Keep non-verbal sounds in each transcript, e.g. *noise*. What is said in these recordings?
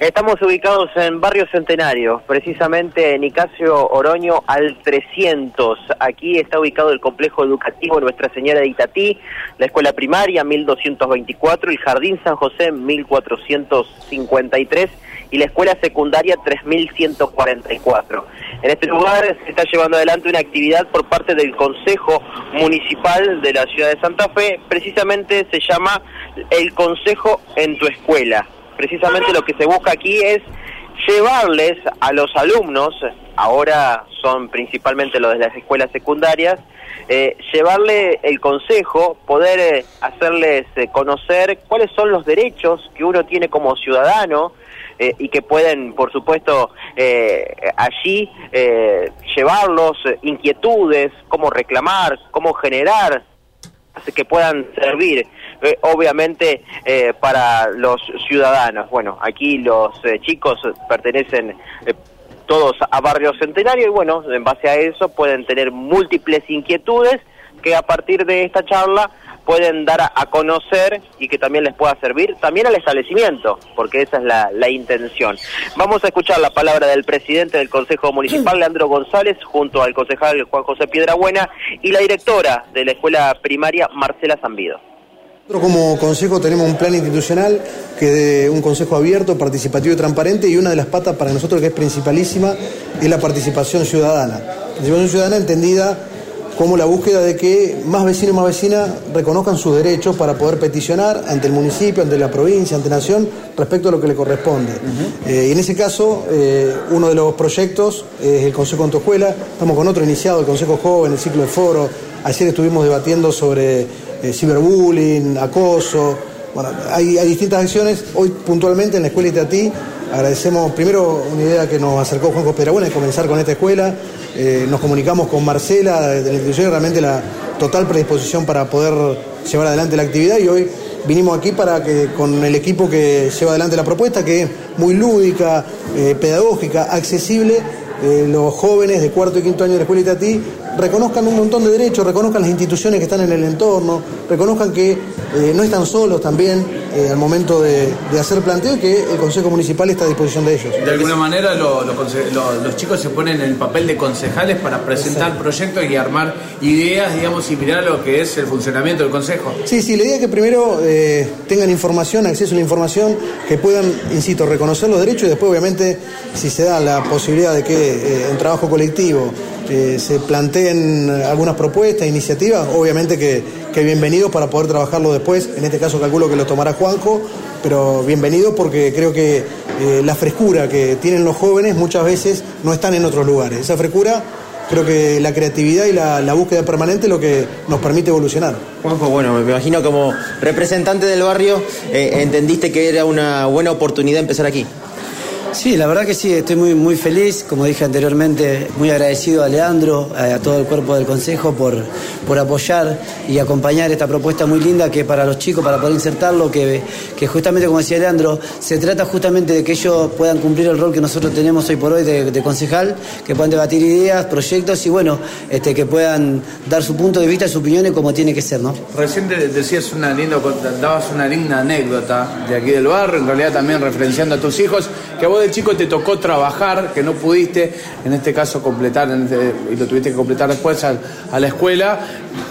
Estamos ubicados en Barrio Centenario, precisamente en Nicasio Oroño al 300. Aquí está ubicado el complejo educativo Nuestra Señora de Itatí, la escuela primaria 1224, el Jardín San José 1453 y la escuela secundaria 3144. En este lugar se está llevando adelante una actividad por parte del Consejo Municipal de la Ciudad de Santa Fe, precisamente se llama el Consejo en tu Escuela precisamente lo que se busca aquí es llevarles a los alumnos, ahora son principalmente los de las escuelas secundarias, eh, llevarle el consejo, poder eh, hacerles eh, conocer cuáles son los derechos que uno tiene como ciudadano y que pueden, por supuesto, allí llevarlos inquietudes, cómo reclamar, cómo generar que puedan servir eh, obviamente eh, para los ciudadanos. Bueno, aquí los eh, chicos pertenecen todos a Barrio Centenario y bueno, en base a eso pueden tener múltiples inquietudes que a partir de esta charla pueden dar a, conocer y que también les pueda servir también al establecimiento, porque esa es la, la, intención. Vamos a escuchar la palabra del presidente del Consejo Municipal, *clears throat* Leandro González, junto al concejal Juan José Piedrabuena y la directora de la escuela primaria, Marcela Zambido. Nosotros como consejo tenemos un plan institucional que es un consejo abierto, participativo y transparente y una de las patas para nosotros que es principalísima es la participación ciudadana. Participación ciudadana entendida como la búsqueda de que más vecinos y más vecinas reconozcan sus derechos para poder peticionar ante el municipio, ante la provincia, ante la nación, respecto a lo que le corresponde. Eh, y en ese caso, eh, uno de los proyectos es el Consejo Escuela, estamos con otro iniciado, el Consejo Joven, el ciclo de foro, ayer estuvimos debatiendo sobre eh, ciberbullying, acoso, bueno, hay, distintas acciones, hoy puntualmente en la Escuela Itatí agradecemos primero una idea que nos acercó Juan José de comenzar con esta escuela, eh, nos comunicamos con Marcela de la institución, realmente la total predisposición para poder llevar adelante la actividad y hoy vinimos aquí para que con el equipo que lleva adelante la propuesta, que es muy lúdica, eh, pedagógica, accesible, eh, los jóvenes de cuarto y quinto año de la escuela Itatí reconozcan un montón de derechos, reconozcan las instituciones que están en el entorno, reconozcan que eh, no están solos también eh, al momento de, hacer planteo que el Consejo Municipal está a disposición de ellos. De alguna manera los chicos se ponen en el papel de concejales para presentar proyectos y armar ideas, digamos, y mirar lo que es el funcionamiento del Consejo. Sí, sí, la idea es que primero eh, tengan información, acceso a la información, que puedan, insisto, reconocer los derechos y después obviamente si se da la posibilidad de que en trabajo colectivo se planteen algunas propuestas, iniciativas, obviamente que, que bienvenidos para poder trabajarlo después. En este caso calculo que lo tomará Juanjo, pero bienvenido porque creo que eh, la frescura que tienen los jóvenes muchas veces no están en otros lugares. Esa frescura creo que la creatividad y la, búsqueda permanente es lo que nos permite evolucionar. Juanjo, bueno, me imagino como representante del barrio, eh, entendiste que era una buena oportunidad empezar aquí. Sí, la verdad que sí, estoy muy, muy feliz, como dije anteriormente, muy agradecido a Leandro, a, todo el cuerpo del Consejo por, por apoyar y acompañar esta propuesta muy linda que para los chicos, para poder insertarlo, que, que justamente como decía Leandro, se trata justamente de que ellos puedan cumplir el rol que nosotros tenemos hoy por hoy de, concejal, que puedan debatir ideas, proyectos y bueno, este, que puedan dar su punto de vista y su opinión como tiene que ser, ¿no? Recién decías una linda, dabas una linda anécdota de aquí del barrio, en realidad también referenciando a tus hijos, que vos de chico te tocó trabajar, que no pudiste, en este caso, completar, este, y lo tuviste que completar después a, la escuela,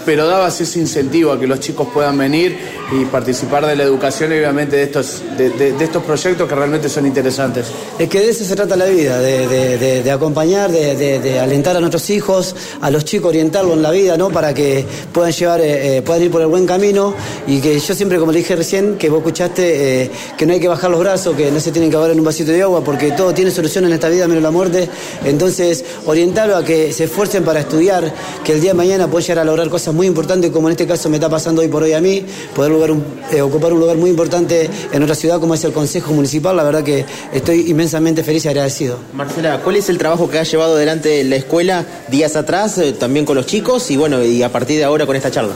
pero dabas ese incentivo a que los chicos puedan venir y participar de la educación obviamente de estos, de, estos proyectos que realmente son interesantes. Es que de eso se trata la vida, de, acompañar, de, alentar a nuestros hijos, a los chicos, orientarlos en la vida, ¿no? Para que puedan llevar, eh, eh, puedan ir por el buen camino y que yo siempre, como le dije recién, que vos escuchaste, eh, que no hay que bajar los brazos, que no se tienen que ahogar en un vasito de agua, porque todo tiene solución en esta vida menos la muerte. Entonces, orientarlo a que se esfuercen para estudiar, que el día de mañana puedan llegar a lograr cosas muy importantes, como en este caso me está pasando hoy por hoy a mí, poder eh, ocupar un lugar muy importante en nuestra ciudad como es el Consejo Municipal. La verdad que estoy inmensamente feliz y agradecido. Marcela, ¿cuál es el trabajo que ha llevado adelante la escuela días atrás, eh, también con los chicos y bueno, y a partir de ahora con esta charla?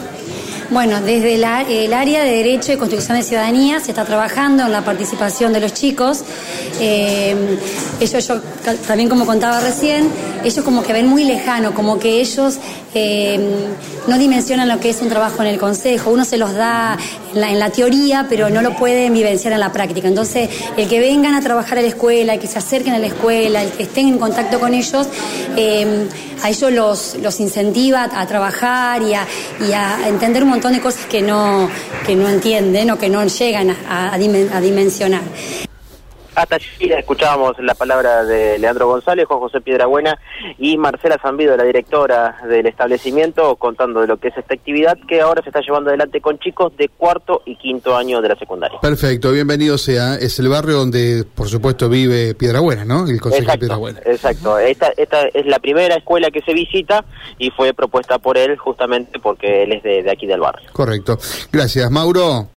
Bueno, desde el área de Derecho y Construcción de Ciudadanía se está trabajando en la participación de los chicos. Eh, ellos, yo también como contaba recién, ellos como que ven muy lejano, como que ellos eh, no dimensionan lo que es un trabajo en el consejo. Uno se los da en la, en la, teoría, pero no lo pueden vivenciar en la práctica. Entonces, el que vengan a trabajar a la escuela, el que se acerquen a la escuela, el que estén en contacto con ellos, eh, a ellos los, los incentiva a, trabajar y a, y a, entender un montón de cosas que no, que no entienden o que no llegan a, a dimensionar. Hasta allí escuchábamos la palabra de Leandro González, Juan José Piedrabuena y Marcela Zambido, la directora del establecimiento, contando de lo que es esta actividad que ahora se está llevando adelante con chicos de cuarto y quinto año de la secundaria. Perfecto, bienvenido sea. Es el barrio donde, por supuesto, vive Piedrabuena, ¿no? El Consejo exacto, de Piedrabuena. Exacto, esta, esta es la primera escuela que se visita y fue propuesta por él justamente porque él es de, de aquí del barrio. Correcto. Gracias, Mauro.